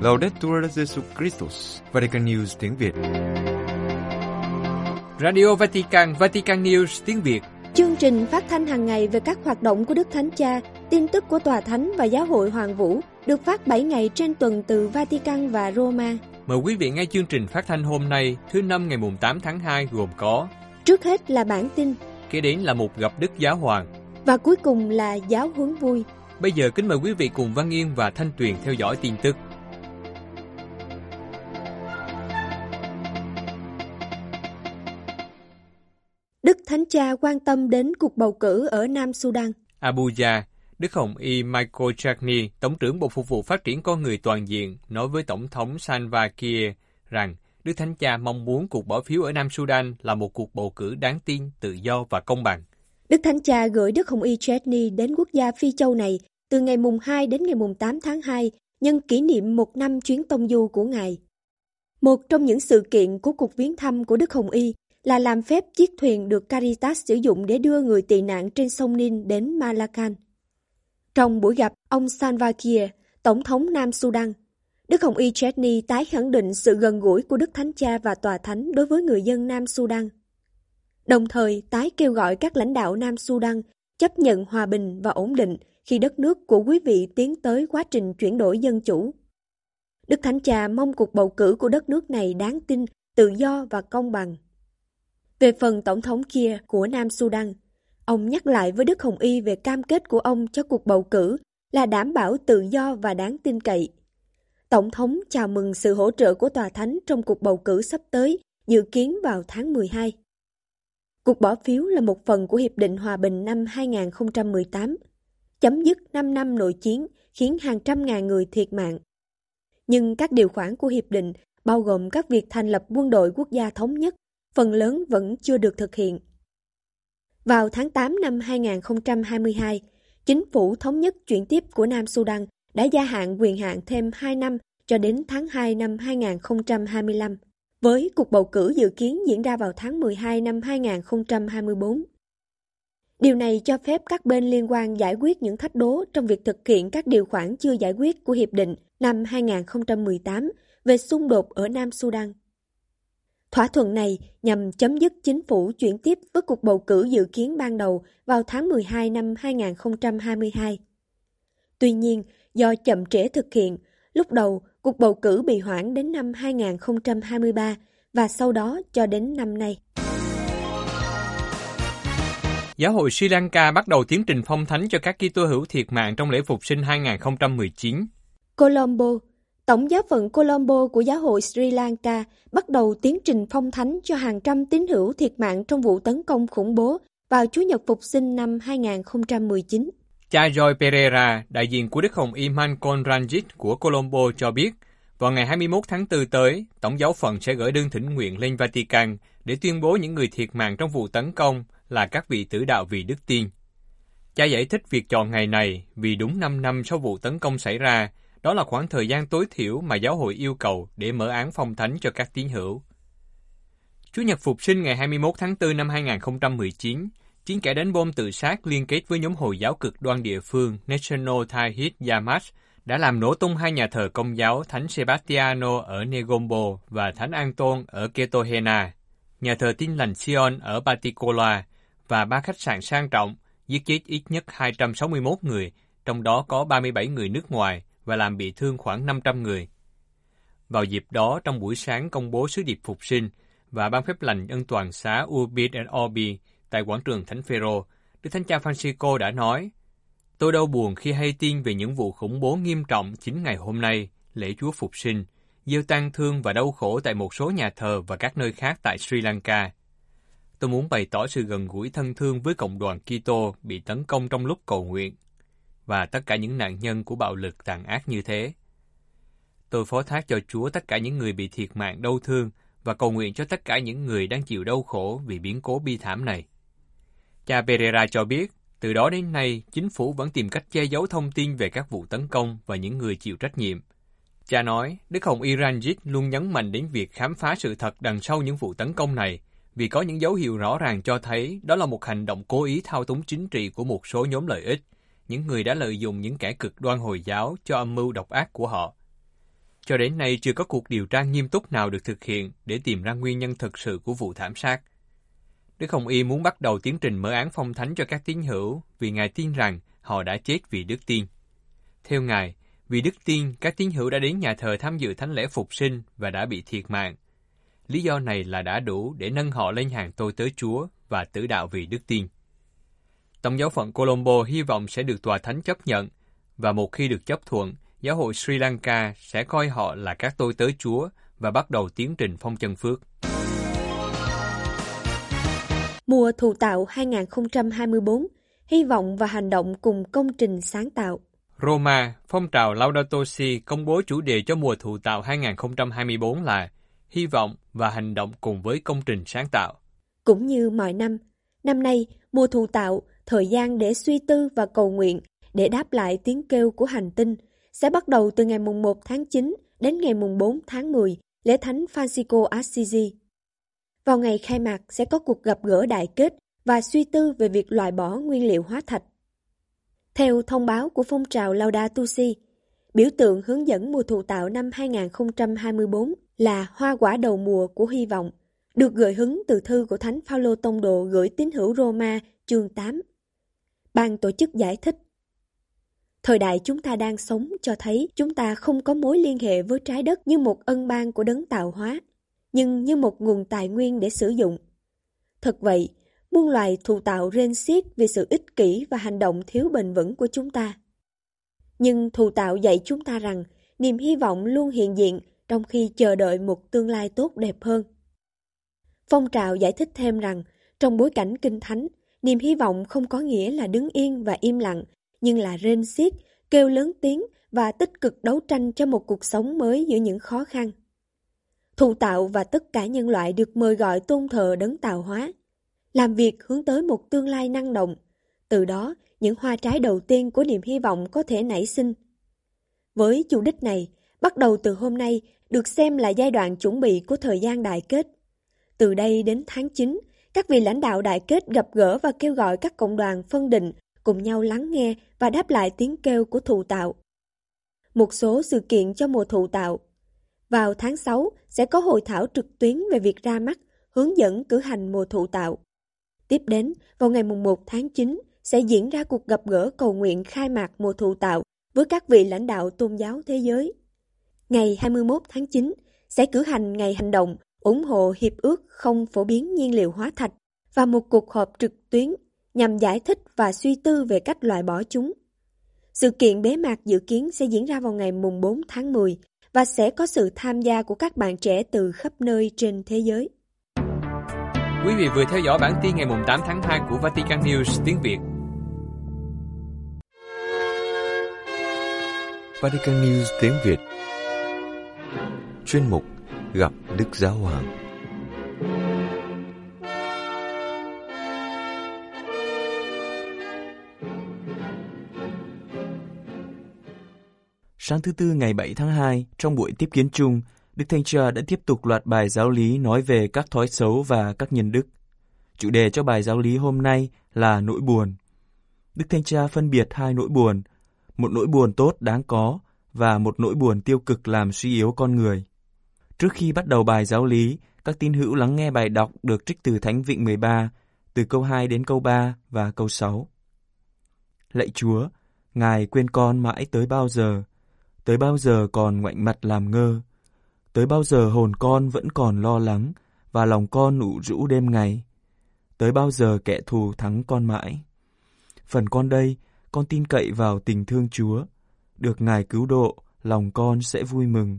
Laudetur Jesus Christus, Vatican News tiếng Việt. Radio Vatican, Vatican News tiếng Việt. Chương trình phát thanh hàng ngày về các hoạt động của Đức Thánh Cha, tin tức của Tòa Thánh và Giáo hội Hoàng Vũ được phát 7 ngày trên tuần từ Vatican và Roma. Mời quý vị nghe chương trình phát thanh hôm nay, thứ năm ngày mùng 8 tháng 2 gồm có Trước hết là bản tin Kế đến là một gặp Đức Giáo Hoàng và cuối cùng là giáo huấn vui. Bây giờ kính mời quý vị cùng Văn Yên và Thanh Tuyền theo dõi tin tức. Đức Thánh Cha quan tâm đến cuộc bầu cử ở Nam Sudan. Abuja, Đức Hồng Y Michael Chakni, Tổng trưởng Bộ Phục vụ Phát triển Con Người Toàn diện, nói với Tổng thống Salva Kiir rằng Đức Thánh Cha mong muốn cuộc bỏ phiếu ở Nam Sudan là một cuộc bầu cử đáng tin, tự do và công bằng. Đức Thánh Cha gửi Đức Hồng Y Chesney đến quốc gia Phi Châu này từ ngày mùng 2 đến ngày mùng 8 tháng 2 nhân kỷ niệm một năm chuyến tông du của Ngài. Một trong những sự kiện của cuộc viếng thăm của Đức Hồng Y là làm phép chiếc thuyền được Caritas sử dụng để đưa người tị nạn trên sông Nin đến Malacan. Trong buổi gặp ông Salva Kiir, Tổng thống Nam Sudan, Đức Hồng Y Chetney tái khẳng định sự gần gũi của Đức Thánh Cha và Tòa Thánh đối với người dân Nam Sudan. Đồng thời tái kêu gọi các lãnh đạo Nam Sudan chấp nhận hòa bình và ổn định khi đất nước của quý vị tiến tới quá trình chuyển đổi dân chủ. Đức Thánh Cha mong cuộc bầu cử của đất nước này đáng tin, tự do và công bằng. Về phần Tổng thống kia của Nam Sudan, ông nhắc lại với Đức Hồng Y về cam kết của ông cho cuộc bầu cử là đảm bảo tự do và đáng tin cậy. Tổng thống chào mừng sự hỗ trợ của Tòa Thánh trong cuộc bầu cử sắp tới, dự kiến vào tháng 12. Cuộc bỏ phiếu là một phần của Hiệp định Hòa bình năm 2018, chấm dứt 5 năm nội chiến khiến hàng trăm ngàn người thiệt mạng. Nhưng các điều khoản của Hiệp định, bao gồm các việc thành lập quân đội quốc gia thống nhất, phần lớn vẫn chưa được thực hiện. Vào tháng 8 năm 2022, chính phủ thống nhất chuyển tiếp của Nam Sudan đã gia hạn quyền hạn thêm 2 năm cho đến tháng 2 năm 2025, với cuộc bầu cử dự kiến diễn ra vào tháng 12 năm 2024. Điều này cho phép các bên liên quan giải quyết những thách đố trong việc thực hiện các điều khoản chưa giải quyết của Hiệp định năm 2018 về xung đột ở Nam Sudan. Thỏa thuận này nhằm chấm dứt chính phủ chuyển tiếp với cuộc bầu cử dự kiến ban đầu vào tháng 12 năm 2022. Tuy nhiên, do chậm trễ thực hiện, lúc đầu cuộc bầu cử bị hoãn đến năm 2023 và sau đó cho đến năm nay. Giáo hội Sri Lanka bắt đầu tiến trình phong thánh cho các Kitô hữu thiệt mạng trong lễ phục sinh 2019. Colombo Tổng giáo phận Colombo của giáo hội Sri Lanka bắt đầu tiến trình phong thánh cho hàng trăm tín hữu thiệt mạng trong vụ tấn công khủng bố vào Chúa Nhật Phục sinh năm 2019. Cha Joy Pereira, đại diện của Đức Hồng Iman Konranjit của Colombo cho biết, vào ngày 21 tháng 4 tới, Tổng giáo phận sẽ gửi đơn thỉnh nguyện lên Vatican để tuyên bố những người thiệt mạng trong vụ tấn công là các vị tử đạo vì đức tin. Cha giải thích việc chọn ngày này vì đúng 5 năm sau vụ tấn công xảy ra, đó là khoảng thời gian tối thiểu mà giáo hội yêu cầu để mở án phong thánh cho các tín hữu. Chủ nhật Phục sinh ngày 21 tháng 4 năm 2019, chiến kẻ đánh bom tự sát liên kết với nhóm Hồi giáo cực đoan địa phương National Tawhid Yamash đã làm nổ tung hai nhà thờ công giáo Thánh Sebastiano ở Negombo và Thánh Anton ở Ketohena, nhà thờ tin lành Sion ở Baticola và ba khách sạn sang trọng, giết chết ít nhất 261 người, trong đó có 37 người nước ngoài và làm bị thương khoảng 500 người. Vào dịp đó, trong buổi sáng công bố sứ điệp phục sinh và ban phép lành ân toàn xá Urbit and Orbi tại quảng trường Thánh Phêrô, Đức Thánh Cha Francisco đã nói: Tôi đau buồn khi hay tin về những vụ khủng bố nghiêm trọng chính ngày hôm nay, lễ Chúa phục sinh, gieo tang thương và đau khổ tại một số nhà thờ và các nơi khác tại Sri Lanka. Tôi muốn bày tỏ sự gần gũi thân thương với cộng đoàn Kitô bị tấn công trong lúc cầu nguyện và tất cả những nạn nhân của bạo lực tàn ác như thế. Tôi phó thác cho Chúa tất cả những người bị thiệt mạng đau thương và cầu nguyện cho tất cả những người đang chịu đau khổ vì biến cố bi thảm này. Cha Pereira cho biết, từ đó đến nay, chính phủ vẫn tìm cách che giấu thông tin về các vụ tấn công và những người chịu trách nhiệm. Cha nói, Đức Hồng Iranjit luôn nhấn mạnh đến việc khám phá sự thật đằng sau những vụ tấn công này, vì có những dấu hiệu rõ ràng cho thấy đó là một hành động cố ý thao túng chính trị của một số nhóm lợi ích, những người đã lợi dụng những kẻ cực đoan Hồi giáo cho âm mưu độc ác của họ. cho đến nay chưa có cuộc điều tra nghiêm túc nào được thực hiện để tìm ra nguyên nhân thực sự của vụ thảm sát. Đức Hồng Y muốn bắt đầu tiến trình mở án phong thánh cho các tín hữu vì Ngài tin rằng họ đã chết vì đức tin. Theo Ngài, vì đức tin, các tín hữu đã đến nhà thờ tham dự thánh lễ phục sinh và đã bị thiệt mạng. Lý do này là đã đủ để nâng họ lên hàng tôi tới Chúa và tử đạo vì đức tin. Tổng giáo phận Colombo hy vọng sẽ được tòa thánh chấp nhận, và một khi được chấp thuận, giáo hội Sri Lanka sẽ coi họ là các tôi tới Chúa và bắt đầu tiến trình phong chân phước. Mùa thụ tạo 2024, hy vọng và hành động cùng công trình sáng tạo. Roma, phong trào Laudato Si công bố chủ đề cho mùa thụ tạo 2024 là Hy vọng và hành động cùng với công trình sáng tạo. Cũng như mọi năm, năm nay mùa thụ tạo, thời gian để suy tư và cầu nguyện để đáp lại tiếng kêu của hành tinh sẽ bắt đầu từ ngày mùng 1 tháng 9 đến ngày mùng 4 tháng 10, lễ thánh Francisco Assisi. Vào ngày khai mạc sẽ có cuộc gặp gỡ đại kết và suy tư về việc loại bỏ nguyên liệu hóa thạch. Theo thông báo của phong trào Laudato Si, biểu tượng hướng dẫn mùa thụ tạo năm 2024 là hoa quả đầu mùa của hy vọng, được gợi hứng từ thư của Thánh Phaolô Tông Đồ gửi tín hữu Roma chương 8. Ban tổ chức giải thích Thời đại chúng ta đang sống cho thấy chúng ta không có mối liên hệ với trái đất như một ân ban của đấng tạo hóa, nhưng như một nguồn tài nguyên để sử dụng. Thật vậy, muôn loài thụ tạo rên xiết vì sự ích kỷ và hành động thiếu bền vững của chúng ta. Nhưng thụ tạo dạy chúng ta rằng niềm hy vọng luôn hiện diện trong khi chờ đợi một tương lai tốt đẹp hơn. Phong trào giải thích thêm rằng, trong bối cảnh kinh thánh, niềm hy vọng không có nghĩa là đứng yên và im lặng, nhưng là rên xiết, kêu lớn tiếng và tích cực đấu tranh cho một cuộc sống mới giữa những khó khăn. Thụ tạo và tất cả nhân loại được mời gọi tôn thờ đấng tạo hóa, làm việc hướng tới một tương lai năng động. Từ đó, những hoa trái đầu tiên của niềm hy vọng có thể nảy sinh. Với chủ đích này, bắt đầu từ hôm nay, được xem là giai đoạn chuẩn bị của thời gian đại kết. Từ đây đến tháng 9, các vị lãnh đạo đại kết gặp gỡ và kêu gọi các cộng đoàn phân định cùng nhau lắng nghe và đáp lại tiếng kêu của thụ tạo. Một số sự kiện cho mùa thụ tạo. Vào tháng 6 sẽ có hội thảo trực tuyến về việc ra mắt, hướng dẫn cử hành mùa thụ tạo. Tiếp đến, vào ngày 1 tháng 9 sẽ diễn ra cuộc gặp gỡ cầu nguyện khai mạc mùa thụ tạo với các vị lãnh đạo tôn giáo thế giới. Ngày 21 tháng 9 sẽ cử hành ngày hành động ủng hộ hiệp ước không phổ biến nhiên liệu hóa thạch và một cuộc họp trực tuyến nhằm giải thích và suy tư về cách loại bỏ chúng. Sự kiện bế mạc dự kiến sẽ diễn ra vào ngày mùng 4 tháng 10 và sẽ có sự tham gia của các bạn trẻ từ khắp nơi trên thế giới. Quý vị vừa theo dõi bản tin ngày mùng 8 tháng 2 của Vatican News tiếng Việt. Vatican News tiếng Việt Chuyên mục Gặp Đức Giáo Hoàng Sáng thứ Tư ngày 7 tháng 2, trong buổi tiếp kiến chung, Đức Thanh Cha đã tiếp tục loạt bài giáo lý nói về các thói xấu và các nhân đức. Chủ đề cho bài giáo lý hôm nay là nỗi buồn. Đức Thanh Cha phân biệt hai nỗi buồn, một nỗi buồn tốt đáng có và một nỗi buồn tiêu cực làm suy yếu con người. Trước khi bắt đầu bài giáo lý, các tín hữu lắng nghe bài đọc được trích từ Thánh Vịnh 13, từ câu 2 đến câu 3 và câu 6. Lạy Chúa, Ngài quên con mãi tới bao giờ? Tới bao giờ còn ngoảnh mặt làm ngơ? Tới bao giờ hồn con vẫn còn lo lắng và lòng con ủ rũ đêm ngày? Tới bao giờ kẻ thù thắng con mãi? Phần con đây, con tin cậy vào tình thương Chúa. Được Ngài cứu độ, lòng con sẽ vui mừng.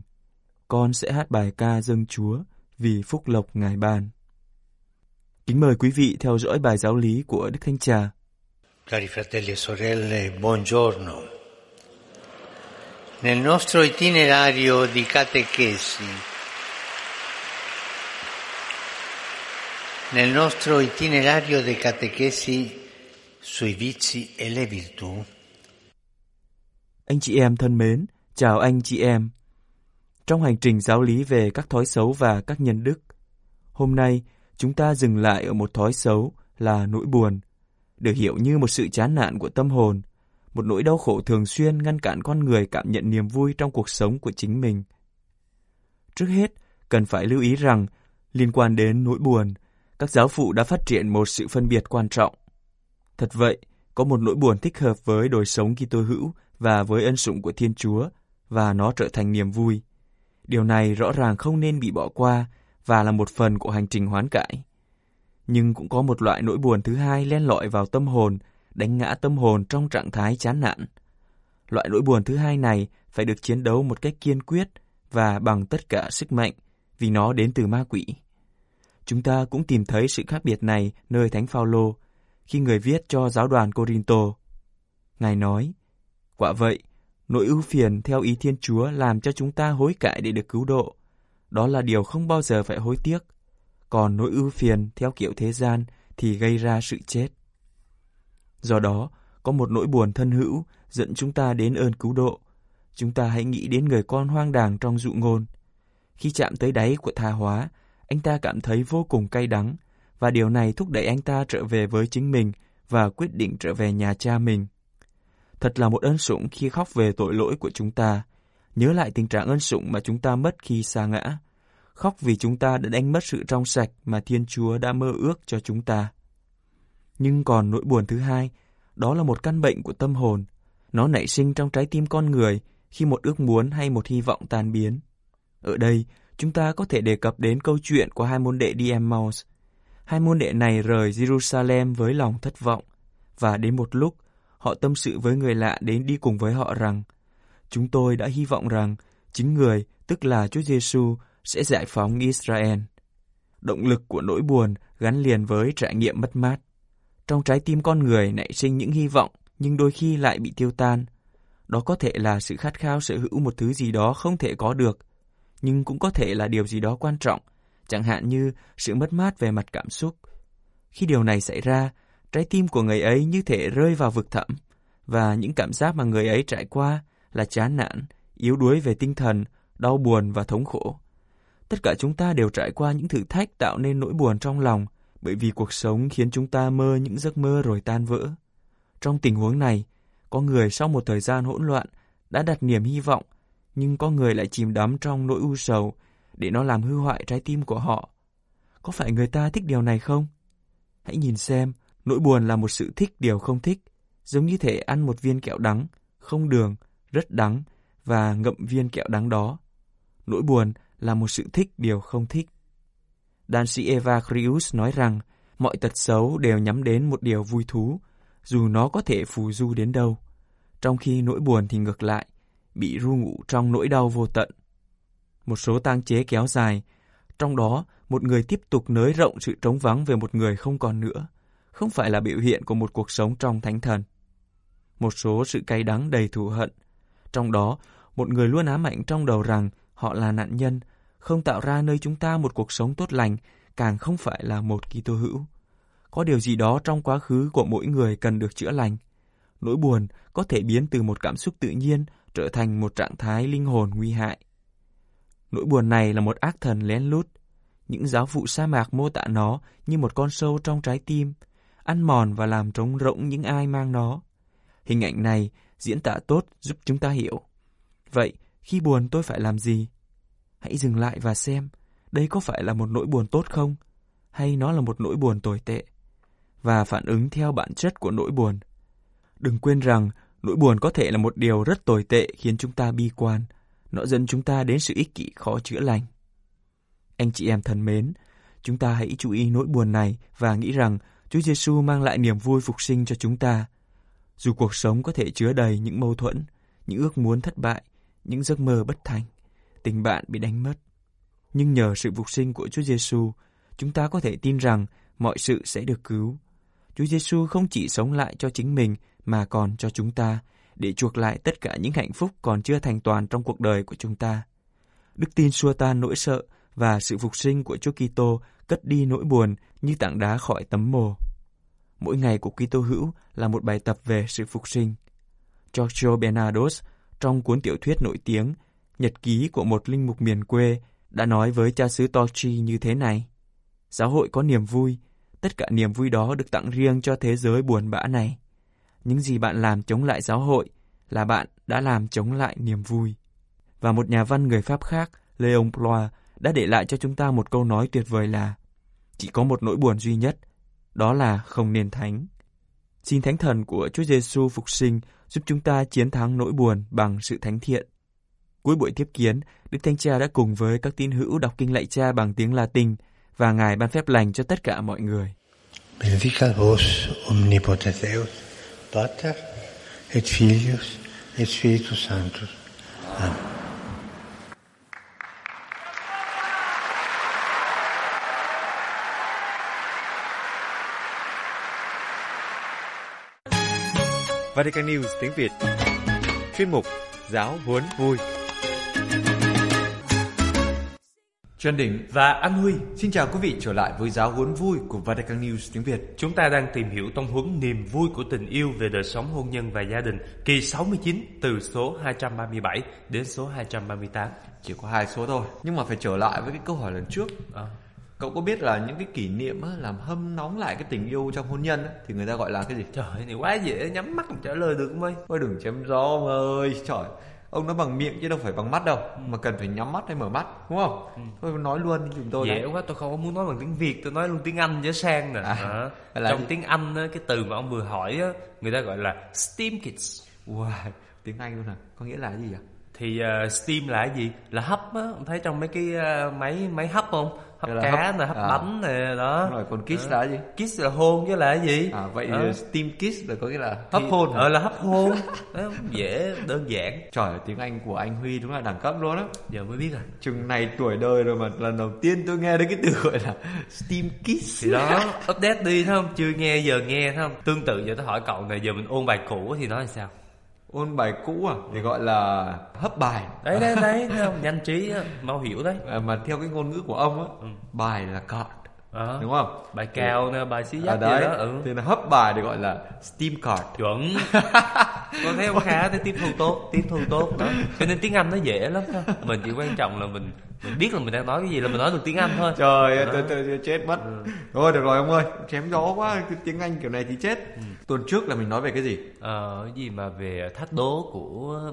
Con sẽ hát bài ca dâng Chúa vì phúc lộc Ngài ban. Kính mời quý vị theo dõi bài giáo lý của Đức Thánh Cha. Cari fratelli e sorelle, buongiorno. Nel nostro itinerario di catechesi, nel nostro itinerario di catechesi sui vizi e le virtù. Anh chị em thân mến, chào anh chị em. Trong hành trình giáo lý về các thói xấu và các nhân đức, hôm nay chúng ta dừng lại ở một thói xấu là nỗi buồn, được hiểu như một sự chán nản của tâm hồn – một nỗi đau khổ thường xuyên ngăn cản con người cảm nhận niềm vui trong cuộc sống của chính mình. Trước hết, cần phải lưu ý rằng, liên quan đến nỗi buồn, các giáo phụ đã phát triển một sự phân biệt quan trọng. Thật vậy, có một nỗi buồn thích hợp với đời sống Kitô hữu và với ân sủng của Thiên Chúa, và nó trở thành niềm vui. Điều này rõ ràng không nên bị bỏ qua và là một phần của hành trình hoán cải. Nhưng cũng có một loại nỗi buồn thứ hai len lỏi vào tâm hồn, đánh ngã tâm hồn trong trạng thái chán nản. Loại nỗi buồn thứ hai này phải được chiến đấu một cách kiên quyết và bằng tất cả sức mạnh, vì nó đến từ ma quỷ. Chúng ta cũng tìm thấy sự khác biệt này nơi Thánh Phaolô khi người viết cho giáo đoàn Corinto. Ngài nói, quả vậy, nỗi ưu phiền theo ý Thiên Chúa làm cho chúng ta hối cải để được cứu độ. Đó là điều không bao giờ phải hối tiếc. Còn nỗi ưu phiền theo kiểu thế gian thì gây ra sự chết. Do đó, có một nỗi buồn thân hữu dẫn chúng ta đến ơn cứu độ. Chúng ta hãy nghĩ đến người con hoang đàng trong dụ ngôn. Khi chạm tới đáy của tha hóa, anh ta cảm thấy vô cùng cay đắng, và điều này thúc đẩy anh ta trở về với chính mình và quyết định trở về nhà cha mình. Thật là một ân sủng khi khóc về tội lỗi của chúng ta, nhớ lại tình trạng ân sủng mà chúng ta mất khi xa ngã, khóc vì chúng ta đã đánh mất sự trong sạch mà Thiên Chúa đã mơ ước cho chúng ta. Nhưng còn nỗi buồn thứ hai, đó là một căn bệnh của tâm hồn. Nó nảy sinh trong trái tim con người khi một ước muốn hay một hy vọng tan biến. Ở đây, chúng ta có thể đề cập đến câu chuyện của hai môn đệ đi Emmaus. Hai môn đệ này rời Jerusalem với lòng thất vọng, và đến một lúc, họ tâm sự với người lạ đến đi cùng với họ rằng, chúng tôi đã hy vọng rằng chính người, tức là Chúa Giêsu sẽ giải phóng Israel. Động lực của nỗi buồn gắn liền với trải nghiệm mất mát. Trong trái tim con người nảy sinh những hy vọng nhưng đôi khi lại bị tiêu tan. Đó có thể là sự khát khao sở hữu một thứ gì đó không thể có được, nhưng cũng có thể là điều gì đó quan trọng, chẳng hạn như sự mất mát về mặt cảm xúc. Khi điều này xảy ra, trái tim của người ấy như thể rơi vào vực thẳm, và những cảm giác mà người ấy trải qua là chán nản, yếu đuối về tinh thần, đau buồn và thống khổ. Tất cả chúng ta đều trải qua những thử thách tạo nên nỗi buồn trong lòng, bởi vì cuộc sống khiến chúng ta mơ những giấc mơ rồi tan vỡ. Trong tình huống này, có người sau một thời gian hỗn loạn đã đặt niềm hy vọng, nhưng có người lại chìm đắm trong nỗi u sầu để nó làm hư hoại trái tim của họ. Có phải người ta thích điều này không? Hãy nhìn xem, nỗi buồn là một sự thích điều không thích, giống như thể ăn một viên kẹo đắng, không đường, rất đắng và ngậm viên kẹo đắng đó. Nỗi buồn là một sự thích điều không thích. Đan sĩ Eva Krius nói rằng mọi tật xấu đều nhắm đến một điều vui thú, dù nó có thể phù du đến đâu. Trong khi nỗi buồn thì ngược lại, bị ru ngủ trong nỗi đau vô tận. Một số tang chế kéo dài, trong đó một người tiếp tục nới rộng sự trống vắng về một người không còn nữa, không phải là biểu hiện của một cuộc sống trong thánh thần. Một số sự cay đắng đầy thù hận, trong đó một người luôn ám ảnh trong đầu rằng họ là nạn nhân, không tạo ra nơi chúng ta một cuộc sống tốt lành, càng không phải là một Kitô hữu. Có điều gì đó trong quá khứ của mỗi người cần được chữa lành. Nỗi buồn có thể biến từ một cảm xúc tự nhiên trở thành một trạng thái linh hồn nguy hại. Nỗi buồn này là một ác thần lén lút. Những giáo phụ sa mạc mô tả nó như một con sâu trong trái tim, ăn mòn và làm trống rỗng những ai mang nó. Hình ảnh này diễn tả tốt giúp chúng ta hiểu. Vậy, khi buồn tôi phải làm gì? Hãy dừng lại và xem, đây có phải là một nỗi buồn tốt không? Hay nó là một nỗi buồn tồi tệ? Và phản ứng theo bản chất của nỗi buồn. Đừng quên rằng, nỗi buồn có thể là một điều rất tồi tệ khiến chúng ta bi quan. Nó dẫn chúng ta đến sự ích kỷ khó chữa lành. Anh chị em thân mến, chúng ta hãy chú ý nỗi buồn này và nghĩ rằng Chúa Giêsu mang lại niềm vui phục sinh cho chúng ta. Dù cuộc sống có thể chứa đầy những mâu thuẫn, những ước muốn thất bại, những giấc mơ bất thành, tình bạn bị đánh mất. Nhưng nhờ sự phục sinh của Chúa Giêsu, chúng ta có thể tin rằng mọi sự sẽ được cứu. Chúa Giêsu không chỉ sống lại cho chính mình mà còn cho chúng ta để chuộc lại tất cả những hạnh phúc còn chưa thành toàn trong cuộc đời của chúng ta. Đức tin xua tan nỗi sợ và sự phục sinh của Chúa Kitô cất đi nỗi buồn như tảng đá khỏi tấm mồ. Mỗi ngày của Kitô hữu là một bài tập về sự phục sinh. Giorgio Bernados trong cuốn tiểu thuyết nổi tiếng Nhật ký của một linh mục miền quê đã nói với cha xứ Tochi như thế này. Giáo hội có niềm vui, tất cả niềm vui đó được tặng riêng cho thế giới buồn bã này. Những gì bạn làm chống lại giáo hội là bạn đã làm chống lại niềm vui. Và một nhà văn người Pháp khác Léon Blois đã để lại cho chúng ta một câu nói tuyệt vời là chỉ có một nỗi buồn duy nhất, đó là không nên thánh. Xin thánh thần của Chúa Giêsu phục sinh giúp chúng ta chiến thắng nỗi buồn bằng sự thánh thiện. Cuối buổi tiếp kiến, Đức Thánh Cha đã cùng với các tín hữu đọc kinh lạy cha bằng tiếng Latin và Ngài ban phép lành cho tất cả mọi người. Benedicat vos omnipotens Deus, Pater et Filius et Spiritus Sanctus. Amen. Vatican News tiếng Việt Chuyên mục Giáo huấn vui Trần Đỉnh và anh Huy. Xin chào quý vị trở lại với giáo huấn vui của Vatican News tiếng Việt. Chúng ta đang tìm hiểu tông huấn niềm vui của tình yêu về đời sống hôn nhân và gia đình kỳ 69 từ số 237 đến số 238. Chỉ có hai số thôi, nhưng mà phải trở lại với cái câu hỏi lần trước. À. Cậu có biết là những cái kỷ niệm á, làm hâm nóng lại cái tình yêu trong hôn nhân á, thì người ta gọi là cái gì? Trời ơi, này quá dễ, nhắm mắt trả lời được không ơi? Ôi đừng chém gió ông ơi, trời ông nói bằng miệng chứ đâu phải bằng mắt đâu ừ. mà cần phải nhắm mắt hay mở mắt đúng không ừ. thôi nói luôn chúng tôi dễ quá tôi không có muốn nói bằng tiếng việt tôi nói luôn tiếng anh dễ sang nè à, à. trong gì? tiếng anh á, cái từ mà ông vừa hỏi á, người ta gọi là steam kids wow tiếng anh luôn à có nghĩa là gì vậy thì uh, steam là cái gì? Là hấp á ông thấy trong mấy cái uh, máy máy hấp không? Hấp cá hấp, nè hấp à. bánh nè đó. Rồi còn kiss à. là gì? Kiss là hôn chứ là cái gì? À vậy à. steam kiss là có nghĩa là hấp thì, hôn. ờ là hấp hôn. Đó, dễ đơn giản. Trời tiếng anh của anh huy đúng là đẳng cấp luôn á. Giờ mới biết rồi. Chừng này tuổi đời rồi mà lần đầu tiên tôi nghe đến cái từ gọi là steam kiss. Thì đó update đi thấy không? Chưa nghe giờ nghe thấy không? Tương tự giờ tôi hỏi cậu này giờ mình ôn bài cũ thì nói là sao ôn bài cũ à? Thì gọi là hấp bài. Đấy đấy đấy nhanh trí mau hiểu đấy. À, mà theo cái ngôn ngữ của ông á ừ. bài là card à, đúng không? Bài cao nè bài xí dắt à, đấy. đó ừ. thì là hấp bài thì gọi là steam card chuẩn. Con thấy ông khá thấy tiếp thu tốt tiếp thu tốt đó. Cho nên tiếng anh nó dễ lắm ha. Mình chỉ quan trọng là mình mình biết là mình đang nói cái gì là mình nói được tiếng anh thôi. Trời ơi tôi, tôi, tôi chết mất. Ừ. thôi được rồi ông ơi chém gió quá tiếng anh kiểu này thì chết. Ừ. tuần trước là mình nói về cái gì? Ờ cái gì mà về thách đố của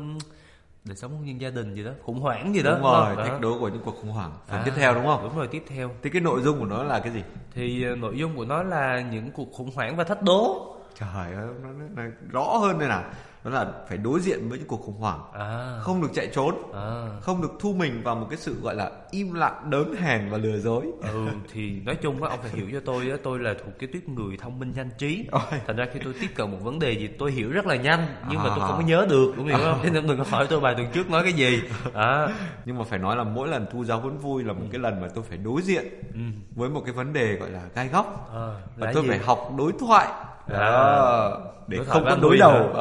đời sống hôn nhân gia đình gì đó khủng hoảng gì đó. Đúng rồi thách đố của những cuộc khủng hoảng. Phần à, tiếp theo đúng không? đúng rồi tiếp theo. Thì cái nội dung của nó là cái gì? Thì uh, nội dung của nó là những cuộc khủng hoảng và thách đố. Trời ơi nó, nó, nó rõ hơn đây nào đó là phải đối diện với những cuộc khủng hoảng à. không được chạy trốn à. không được thu mình vào một cái sự gọi là im lặng đớn hèn và lừa dối ừ thì nói chung á ông phải hiểu cho tôi á tôi là thuộc cái tuyết người thông minh nhanh trí Ôi. thành ra khi tôi tiếp cận một vấn đề gì tôi hiểu rất là nhanh nhưng à. mà tôi không có nhớ được đúng không à. nên đừng có hỏi tôi bài tuần trước nói cái gì à. nhưng mà phải nói là mỗi lần thu giáo huấn vui là một cái lần mà tôi phải đối diện ừ. với một cái vấn đề gọi là gai góc à, và tôi gì? phải học đối thoại à, để đối không có đối đầu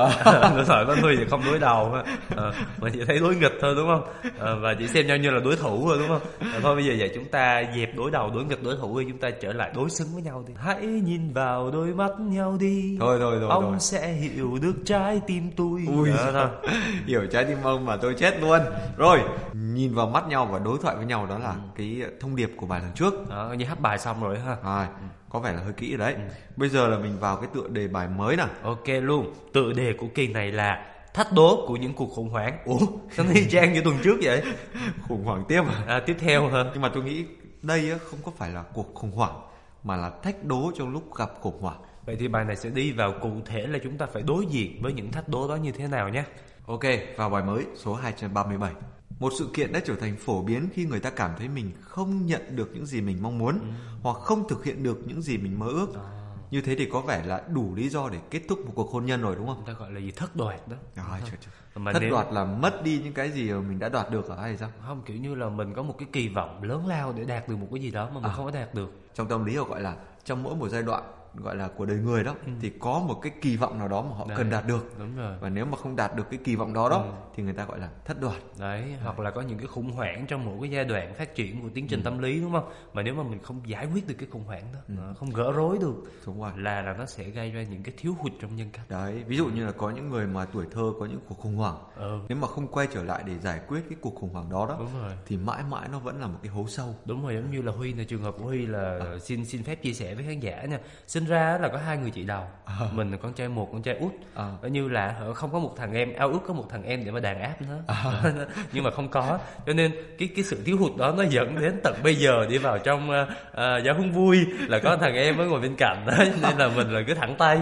đối thoại với tôi thì không đối đầu. À, mà chỉ thấy đối nghịch thôi đúng không? À, và chỉ xem nhau như là đối thủ thôi đúng không? À, thôi bây giờ vậy chúng ta dẹp đối đầu đối nghịch đối thủ đi chúng ta trở lại đối xứng với nhau đi. Hãy nhìn vào đôi mắt nhau đi. Thôi thôi thôi ông thôi. sẽ hiểu được trái tim tôi. Ui, đó, thôi. hiểu trái tim ông mà tôi chết luôn. Rồi nhìn vào mắt nhau và đối thoại với nhau đó là ừ. cái thông điệp của bài lần trước. Đó, như hát bài xong rồi ha. Ừ có vẻ là hơi kỹ đấy. Ừ. Bây giờ là mình vào cái tựa đề bài mới nè. Ok luôn. Tựa đề của kỳ này là thách đố của những cuộc khủng hoảng. Ủa, sao y chang như tuần trước vậy? khủng hoảng tiếp à? à tiếp theo hả? Nhưng mà tôi nghĩ đây không có phải là cuộc khủng hoảng mà là thách đố trong lúc gặp khủng hoảng. Vậy thì bài này sẽ đi vào cụ thể là chúng ta phải đối diện với những thách đố đó như thế nào nhé. Ok, vào bài mới số 237. Một sự kiện đã trở thành phổ biến khi người ta cảm thấy mình không nhận được những gì mình mong muốn ừ. hoặc không thực hiện được những gì mình mơ ước. À. Như thế thì có vẻ là đủ lý do để kết thúc một cuộc hôn nhân rồi đúng không? Ta gọi là gì thất đoạt đó. Rồi, trời, trời. Mà thất nếu... đoạt là mất đi những cái gì mà mình đã đoạt được ở hay sao? Không, kiểu như là mình có một cái kỳ vọng lớn lao để đạt được một cái gì đó mà mình à. không có đạt được. Trong tâm lý họ gọi là trong mỗi một giai đoạn gọi là của đời người đó ừ. thì có một cái kỳ vọng nào đó mà họ đấy, cần đạt được đúng rồi và nếu mà không đạt được cái kỳ vọng đó đó ừ. thì người ta gọi là thất đoạt đấy, đấy hoặc là có những cái khủng hoảng trong một cái giai đoạn phát triển của tiến trình ừ. tâm lý đúng không mà nếu mà mình không giải quyết được cái khủng hoảng đó ừ. không gỡ rối được đúng rồi là là nó sẽ gây ra những cái thiếu hụt trong nhân cách đấy ví dụ như là có những người mà tuổi thơ có những cuộc khủng hoảng ừ. nếu mà không quay trở lại để giải quyết cái cuộc khủng hoảng đó đó đúng rồi. thì mãi mãi nó vẫn là một cái hố sâu đúng rồi giống như là huy là trường hợp của huy là à. xin xin phép chia sẻ với khán giả nha sinh ra là có hai người chị đầu. Mình là con trai một con trai út. À. Như là không có một thằng em ao ước có một thằng em để mà đàn áp nó nhưng mà không có. Cho nên cái cái sự thiếu hụt đó nó dẫn đến tận bây giờ đi vào trong uh, giáo huấn vui là có thằng em mới ngồi bên cạnh đó. Nên là mình là cứ thẳng tay.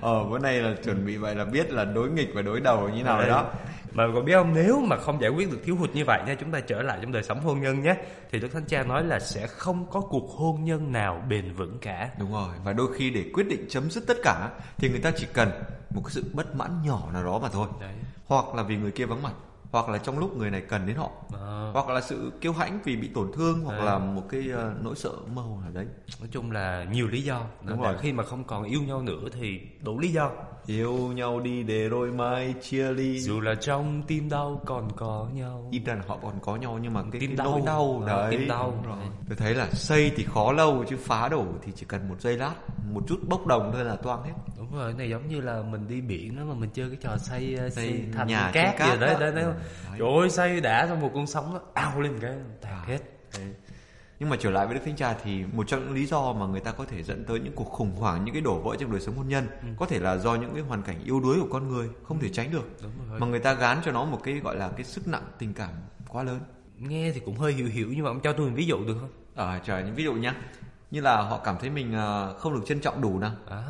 Ờ bữa nay là chuẩn bị vậy là biết là đối nghịch và đối đầu như nào rồi đó mà còn biết không? Nếu mà không giải quyết được thiếu hụt như vậy nha chúng ta trở lại trong đời sống hôn nhân nhé thì đức thánh cha nói là sẽ không có cuộc hôn nhân nào bền vững cả. Đúng rồi và đôi khi để quyết định chấm dứt tất cả thì người ta chỉ cần một cái sự bất mãn nhỏ nào đó mà thôi. Đấy. Hoặc là vì người kia vắng mặt hoặc là trong lúc người này cần đến họ. Ờ. hoặc là sự kiêu hãnh vì bị tổn thương hoặc À. là một cái ờ, nỗi sợ mơ hồ nào đấy. Nói chung là nhiều lý do. Đúng Và rồi. khi mà không còn yêu nhau nữa thì đủ lý do yêu nhau đi để rồi mai chia ly dù là trong tim đau còn có nhau ít ra là họ còn có nhau nhưng mà cái, Tim cái đau. nỗi đau Ờ, đấy tim đau. rồi. Đấy. tôi thấy là xây thì khó lâu chứ phá đổ thì chỉ cần một giây lát một chút bốc đồng thôi là toang hết đúng rồi cái này giống như là mình đi biển đó mà mình chơi cái trò xây xây, Xây thành nhà cát gì đấy đó. đấy, đấy. Trời ơi xây đã xong một con sóng nó ao lên cái tạt hết nhưng mà trở lại với đức thánh cha thì một trong những lý do mà người ta có thể dẫn tới những cuộc khủng hoảng những cái đổ vỡ trong đời sống hôn nhân Ừ. có thể là do những cái hoàn cảnh yếu đuối của con người không thể tránh được. Mà người ta gán cho nó một cái gọi là cái sức nặng tình cảm quá lớn. Nghe thì cũng hơi hiểu hiểu nhưng mà ông cho tôi một ví dụ được không? Ở trời những ví dụ nhá. Như là họ cảm thấy mình ờ, không được trân trọng đủ nè à.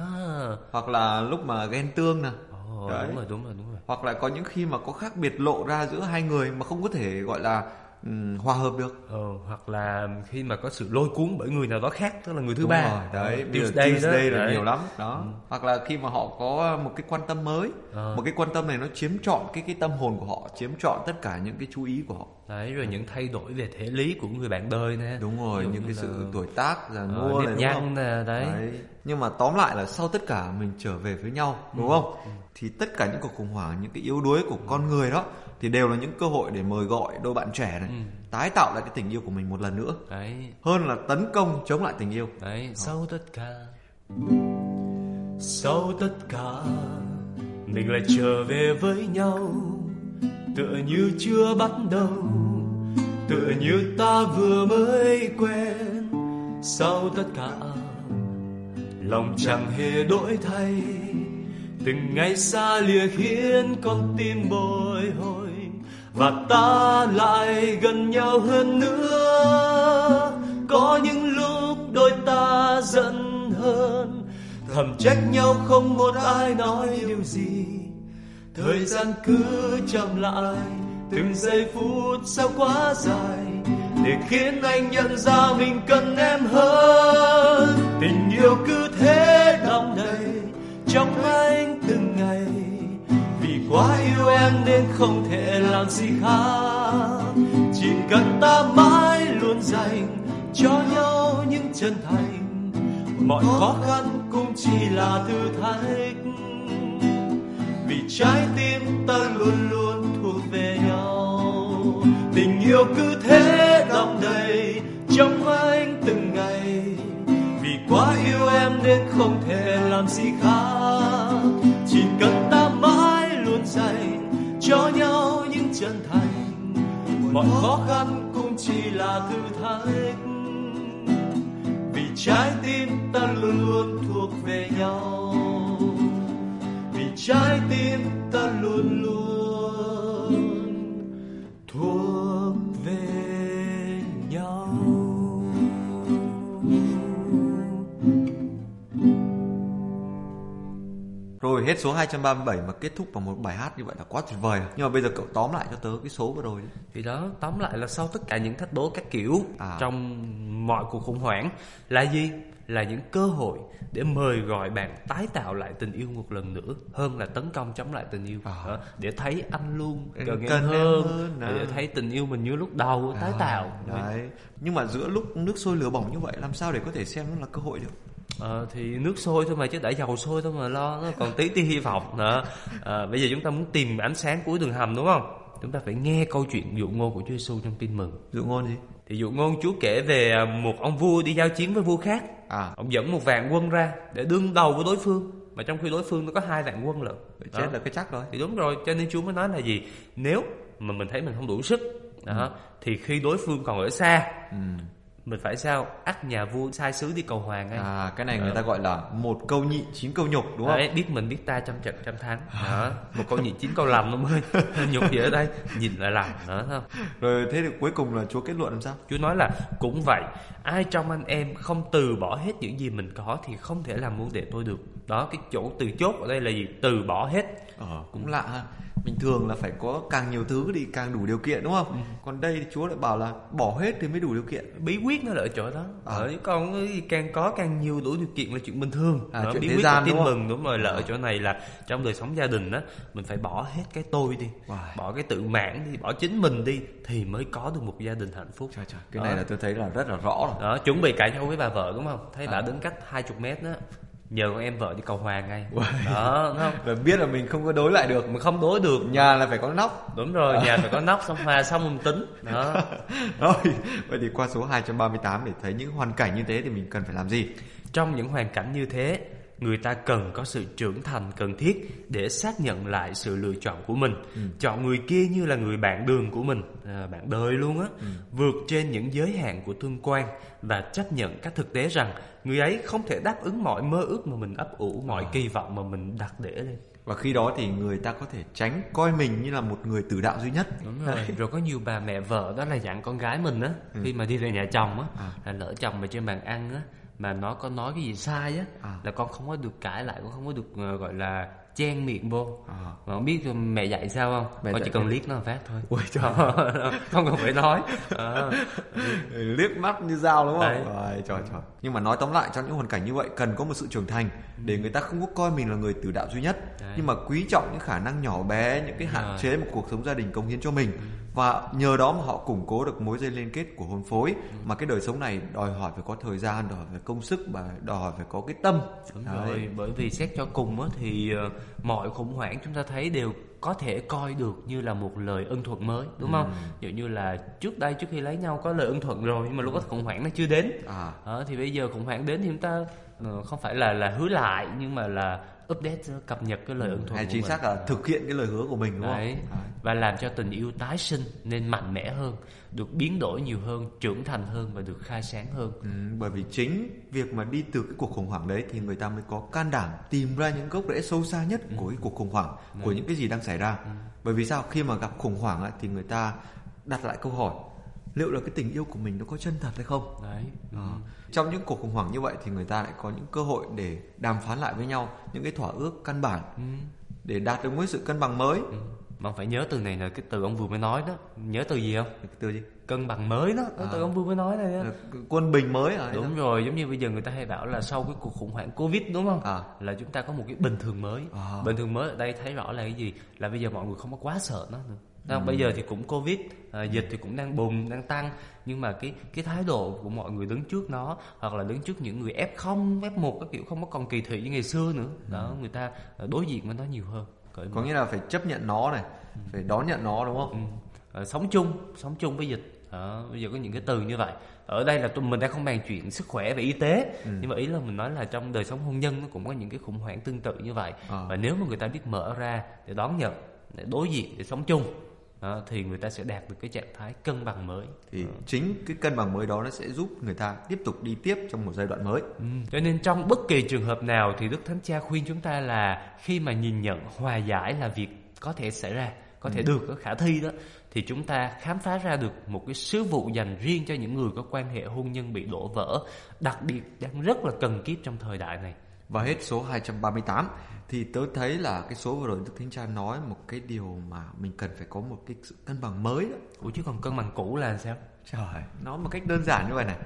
Hoặc là lúc mà ghen tương nè ồ, Đấy. đúng rồi đúng rồi đúng rồi. Hoặc là có những khi mà có khác biệt lộ ra giữa hai người mà không có thể gọi là ừm, hòa hợp được. Ờ, hoặc là khi mà có sự lôi cuốn bởi người nào đó khác tức là người thứ Đúng ba. rồi, đấy Ờ, bây giờ Tuesday, Tuesday, đó là Đấy. nhiều lắm đó. Hoặc là khi mà họ có một cái quan tâm mới Ờ. một cái quan tâm này nó chiếm trọn cái cái tâm hồn của họ chiếm trọn tất cả những cái chú ý của họ đấy rồi những thay đổi về thể lý của người bạn đời nè. Đúng rồi dụ những cái là, sự tuổi tác già ờ, nua nếp này đúng nhăn không? nè đấy, Đấy. Nhưng mà tóm lại là sau tất cả mình trở về với nhau, đúng không? Thì tất cả những cuộc khủng hoảng, những cái yếu đuối của con người đó thì đều là những cơ hội để mời gọi đôi bạn trẻ này tái tạo lại cái tình yêu của mình một lần nữa, đấy. Hơn là tấn công chống lại tình yêu. đấy sau tất cả sau tất cả mình lại trở về với nhau tựa như chưa bắt đầu, tựa như ta vừa mới quen. Sau tất cả, lòng chẳng hề đổi thay. Từng ngày xa lìa khiến con tim bồi hồi, và ta lại gần nhau hơn nữa. Có những lúc đôi ta giận hơn, thầm trách nhau không một ai nói điều gì thời gian cứ chậm lại, từng giây phút sao quá dài, để khiến anh nhận ra mình cần em hơn. Tình yêu cứ thế đong đầy trong anh từng ngày. Vì quá yêu em nên không thể làm gì khác. Chỉ cần ta mãi luôn dành cho nhau những chân thành. Mọi khó khăn cũng chỉ là thử thách vì trái tim ta luôn luôn thuộc về nhau. Tình yêu cứ thế đong đầy trong anh từng ngày. Vì quá yêu em nên không thể làm gì khác. Chỉ cần ta mãi luôn dành cho nhau những chân thành. Mọi khó khăn cũng chỉ là thử thách. Vì trái tim ta luôn luôn thuộc về nhau trái tim ta luôn luôn thua. Rồi hết số 237 mà kết thúc bằng một bài hát như vậy là quá tuyệt vời. Nhưng mà bây giờ cậu tóm lại cho tớ cái số vừa rồi thì đó tóm lại là sau tất cả những thách đố các kiểu À. trong mọi cuộc khủng hoảng là gì là những cơ hội để mời gọi bạn tái tạo lại tình yêu một lần nữa hơn là tấn công chống lại tình yêu À. Để thấy anh luôn Ừ, cần, em hơn, hơn, để à. thấy tình yêu mình như lúc đầu tái tạo Đấy. Nhưng mà giữa lúc nước sôi lửa bỏng như vậy làm sao để có thể xem nó là cơ hội được? Ờ, thì nước sôi thôi mà chứ đã dầu sôi thôi mà lo nó còn tí tí hy vọng nữa Ờ, bây giờ chúng ta muốn tìm ánh sáng cuối đường hầm đúng không chúng ta phải nghe câu chuyện dụ ngôn của Chúa Giêsu trong tin mừng Dụ ngôn gì? thì dụ ngôn Chúa kể về à, một ông vua đi giao chiến với vua khác À. ông dẫn một vạn quân ra để đương đầu với đối phương mà trong khi đối phương nó có hai vạn quân lận Đó. chết là cái chắc rồi. thì đúng rồi cho nên Chúa mới nói là gì nếu mà mình thấy mình không đủ sức đó thì khi đối phương còn ở xa Ừ. mình phải sao? Ắt nhà vua sai sứ đi cầu hoàng ấy. À, cái này người ta gọi là một câu nhị chín câu nhục đúng không? Đấy, biết mình biết ta trăm trận trăm thắng. Đó một câu nhị chín câu lầm ông ơi. Nhục gì ở đây? Nhìn lại làm đó thấy không? Rồi thế thì cuối cùng là Chúa kết luận làm sao? Chúa nói là cũng vậy Ai trong anh em không từ bỏ hết những gì mình có Thì không thể làm môn đệ tôi được. Đó cái chỗ từ chốt ở đây là gì? Từ bỏ hết. Ờ, cũng lạ ha. Bình thường là phải có càng nhiều thứ thì càng đủ điều kiện đúng không? Ừ. Còn đây thì Chúa lại bảo là bỏ hết thì mới đủ điều kiện. Bí quyết nó là ở chỗ đó À. ở Còn cái càng có càng nhiều đủ điều kiện là chuyện bình thường À, Đó, chuyện Bí quyết gian là tin đúng không? mừng đúng rồi Là ở chỗ này là trong đời sống gia đình á Mình phải bỏ hết cái tôi đi Wow. Bỏ cái tự mãn đi Bỏ chính mình đi Thì mới có được một gia đình hạnh phúc Trời trời, cái Đó. này là tôi thấy là rất là rõ rồi. đó chuẩn bị cãi nhau với bà vợ đúng không thấy bà À. đứng cách 20 mét đó nhờ con em vợ đi cầu hoàng ngay. Đó không? Và biết là mình không có đối lại được. mình không đối được Nhà là phải có nóc. đúng rồi nhà phải có nóc xong hòa xong mình tính. Đó. Rồi, vậy thì qua số 238 để thấy những hoàn cảnh như thế thì mình cần phải làm gì? trong những hoàn cảnh như thế người ta cần có sự trưởng thành cần thiết để xác nhận lại sự lựa chọn của mình. Chọn người kia như là người bạn đường của mình à, bạn đời luôn á. Vượt trên những giới hạn của thương quan và chấp nhận các thực tế rằng người ấy không thể đáp ứng mọi mơ ước mà mình ấp ủ mọi kỳ vọng mà mình đặt để lên Và khi đó thì người ta có thể tránh coi mình như là một người tử đạo duy nhất. Đúng rồi. Rồi có nhiều bà mẹ vợ đó là dặn con gái mình á khi mà đi về nhà chồng á À. là lỡ chồng mà trên bàn ăn á mà nó có nói cái gì sai á À. là con không có được cãi lại con không có được ờ, gọi là chen miệng vô À. mà không biết mẹ dạy sao không Mẹ con chỉ cần liếc nó một phát thôi Ui trời. không cần phải nói Ờ. liếc mắt như dao đúng không? Đấy. Trời trời. Nhưng mà nói tóm lại trong những hoàn cảnh như vậy cần có một sự trưởng thành để người ta không có coi mình là người tử đạo duy nhất, Đấy. nhưng mà quý trọng những khả năng nhỏ bé, những cái hạn Rồi. chế mà cuộc sống gia đình cống hiến cho mình và nhờ đó mà họ củng cố được mối dây liên kết của hôn phối mà cái đời sống này đòi hỏi phải có thời gian, đòi hỏi phải công sức và đòi hỏi phải có cái tâm. Đúng Đấy. rồi, bởi vì xét cho cùng á, thì ờ, mọi khủng hoảng chúng ta thấy đều có thể coi được như là một lời ân thuận mới, đúng không? Ví dụ như là trước đây trước khi lấy nhau có lời ân thuận rồi nhưng mà lúc đó khủng hoảng nó chưa đến. À. Đó, thì bây giờ khủng hoảng đến thì chúng ta ờ, không phải là là hứa lại nhưng mà là update cập nhật cái lời ân thuận Hay chính xác là thực hiện cái lời hứa của mình đúng Đấy. không? Và làm cho tình yêu tái sinh nên mạnh mẽ hơn, được biến đổi nhiều hơn, trưởng thành hơn và được khai sáng hơn. Ừ, bởi vì chính việc mà đi từ cái cuộc khủng hoảng đấy thì người ta mới có can đảm tìm ra những gốc rễ sâu xa nhất của cái cuộc khủng hoảng của những cái gì đang xảy ra. Bởi vì sao? Khi mà gặp khủng hoảng ấy, thì người ta đặt lại câu hỏi liệu là cái tình yêu của mình nó có chân thật hay không Đấy. Ờ. trong những cuộc khủng hoảng như vậy thì người ta lại có những cơ hội để đàm phán lại với nhau những cái thỏa ước căn bản để đạt được một sự cân bằng mới Ừ. Mà phải nhớ từ này là cái từ ông vừa mới nói đó Nhớ từ gì không? Cái từ gì Cân bằng mới đó Cái từ ông vừa mới nói này đó quân bình mới à Đúng rồi, giống như bây giờ người ta hay bảo là sau cái cuộc khủng hoảng Covid đúng không? À. Là chúng ta có một cái bình thường mới. À. Bình thường mới ở đây thấy rõ là cái gì? Là bây giờ mọi người không có quá sợ nó nữa. Thấy Ừ. không? Bây giờ thì cũng Covid, à, dịch thì cũng đang bùng, đang tăng nhưng mà cái cái thái độ của mọi người đứng trước nó hoặc là đứng trước những người F0, F1 các kiểu không có còn kỳ thị như ngày xưa nữa. Đó, người ta à, đối diện với nó nhiều hơn. Cởi có nghĩa là phải chấp nhận nó này phải đón nhận nó đúng không Ừ. Ờ, sống chung sống chung với dịch Đó, bây giờ có những cái từ như vậy ở đây là tụi mình đang không bàn chuyện sức khỏe và y tế nhưng mà ý là mình nói là trong đời sống hôn nhân nó cũng có những cái khủng hoảng tương tự như vậy Ờ. và nếu mà người ta biết mở ra để đón nhận để đối diện để sống chung đó, thì người ta sẽ đạt được cái trạng thái cân bằng mới thì chính cái cân bằng mới đó nó sẽ giúp người ta tiếp tục đi tiếp trong một giai đoạn mới Ừ. Cho nên trong bất kỳ trường hợp nào thì Đức Thánh Cha khuyên chúng ta là khi mà nhìn nhận hòa giải là việc có thể xảy ra, có thể được, có khả thi đó thì chúng ta khám phá ra được một cái sứ vụ dành riêng cho những người có quan hệ hôn nhân bị đổ vỡ, đặc biệt đang rất là cần kiếp trong thời đại này. Và hết số 238 thì tớ thấy là cái số vừa rồi Đức Thánh Cha nói một cái điều mà mình cần phải có một cái sự cân bằng mới đó. Ủa chứ còn cân bằng cũ là sao? Trời, nó một cách đơn giản như vậy này.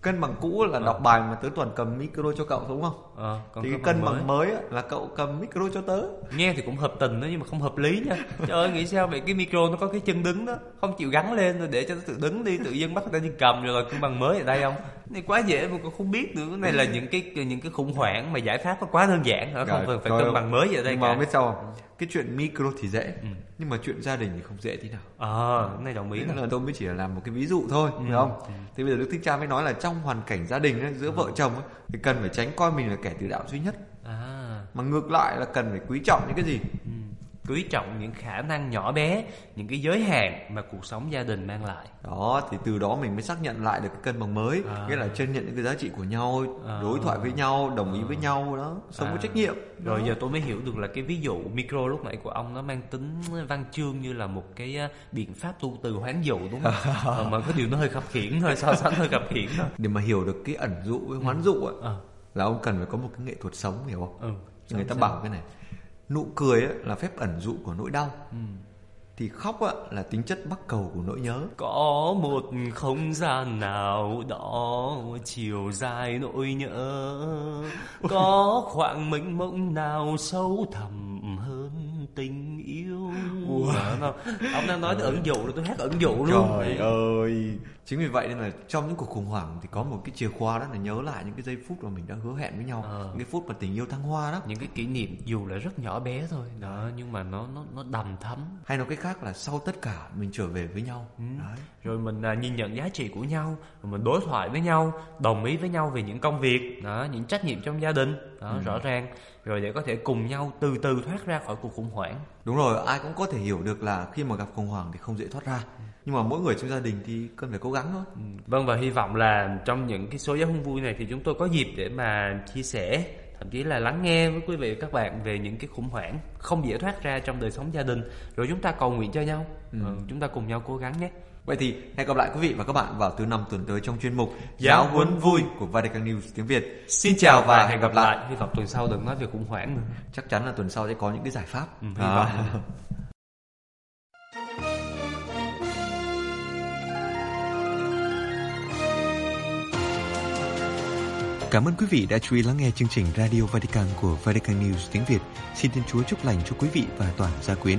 Cân bằng cũ là đọc bài mà tớ toàn cầm micro cho cậu đúng không? Ờ, còn thì cái cân bằng mới á, là cậu cầm micro cho tớ. nghe thì cũng hợp tình đó nhưng mà không hợp lý nha trời ơi nghĩ sao vậy cái micro nó có cái chân đứng đó không chịu gắn lên rồi để cho nó tự đứng đi tự dưng bắt người ta đi cầm rồi là cân bằng mới ở đây không này quá dễ mà cũng không biết nữa cái này là những cái những cái khủng hoảng mà giải pháp nó quá đơn giản hả không Rồi, cần phải rồi. cân bằng mới ở đây Nhưng mà biết sao không? Cái chuyện micro thì dễ, nhưng mà chuyện gia đình thì không dễ tí nào. ờ cái này đồng ý là tôi mới chỉ là làm một cái ví dụ thôi, Ừ. phải không? Thì bây giờ Đức Thích Cha mới nói là trong hoàn cảnh gia đình ấy, giữa vợ chồng ấy, thì cần phải tránh coi mình là kẻ tử đạo duy nhất, à mà ngược lại là cần phải quý trọng những cái gì? Quý trọng những khả năng nhỏ bé những cái giới hạn mà cuộc sống gia đình mang lại đó thì từ đó mình mới xác nhận lại được cái cân bằng mới À. nghĩa là chân nhận những cái giá trị của nhau À. đối thoại với nhau đồng ý với nhau đó sống À. có trách nhiệm rồi Đó. giờ tôi mới hiểu được là cái ví dụ micro lúc nãy của ông nó mang tính văn chương như là một cái á, biện pháp tu từ hoán dụ đúng không Ờ, mà cái điều nó hơi khập khiễng thôi so sánh hơi khập khiễng thôi để mà hiểu được cái ẩn dụ với hoán dụ ấy, Ờ. là ông cần phải có một cái nghệ thuật sống hiểu không ừ người ta Sao? bảo cái này nụ cười ấy, là phép ẩn dụ của nỗi đau. Ừ. thì khóc ấy, là tính chất bắc cầu của nỗi nhớ. Có một không gian nào đó chiều dài nỗi nhớ? Có khoảng mênh mông nào sâu thẳm hơn tình yêu. Không? Ông đang nói tới ẩn dụ rồi tôi hát ẩn dụ luôn. Trời ơi. Chính vì vậy nên là trong những cuộc khủng hoảng Thì có một cái chìa khóa đó là nhớ lại những cái giây phút Mà mình đã hứa hẹn với nhau. Ờ. Những cái phút mà tình yêu thăng hoa đó. Những cái kỷ niệm dù là rất nhỏ bé thôi. Đó Nhưng mà nó nó nó đầm thấm Hay nói cách khác là sau tất cả Mình trở về với nhau. Ừ. Đấy. Rồi mình à, nhìn nhận giá trị của nhau rồi mình đối thoại với nhau đồng ý với nhau về những công việc đó những trách nhiệm trong gia đình đó rõ ràng. Rồi để có thể cùng nhau từ từ thoát ra khỏi cuộc khủng hoảng. Đúng rồi ai cũng có thể hiểu được là Khi mà gặp khủng hoảng thì không dễ thoát ra. Nhưng mà mỗi người trong gia đình thì cần phải cố gắng thôi. Vâng và hy vọng là trong những cái số giáo huấn vui này thì chúng tôi có dịp để mà chia sẻ thậm chí là lắng nghe với quý vị và các bạn về những cái khủng hoảng không dễ thoát ra trong đời sống gia đình. Rồi chúng ta cầu nguyện cho nhau. Ờ, chúng ta cùng nhau cố gắng nhé Vậy thì hẹn gặp lại quý vị và các bạn vào thứ năm tuần tới trong chuyên mục Giáo huấn vui của Vatican News tiếng Việt. xin chào và hẹn gặp lại hy vọng tuần sau đừng nói về khủng hoảng nữa Chắc chắn là tuần sau sẽ có những cái giải pháp. Ừ, hy À. Cảm ơn quý vị đã chú ý lắng nghe chương trình Radio Vatican của Vatican News tiếng Việt. Xin Thiên Chúa chúc lành cho quý vị và toàn gia quyến.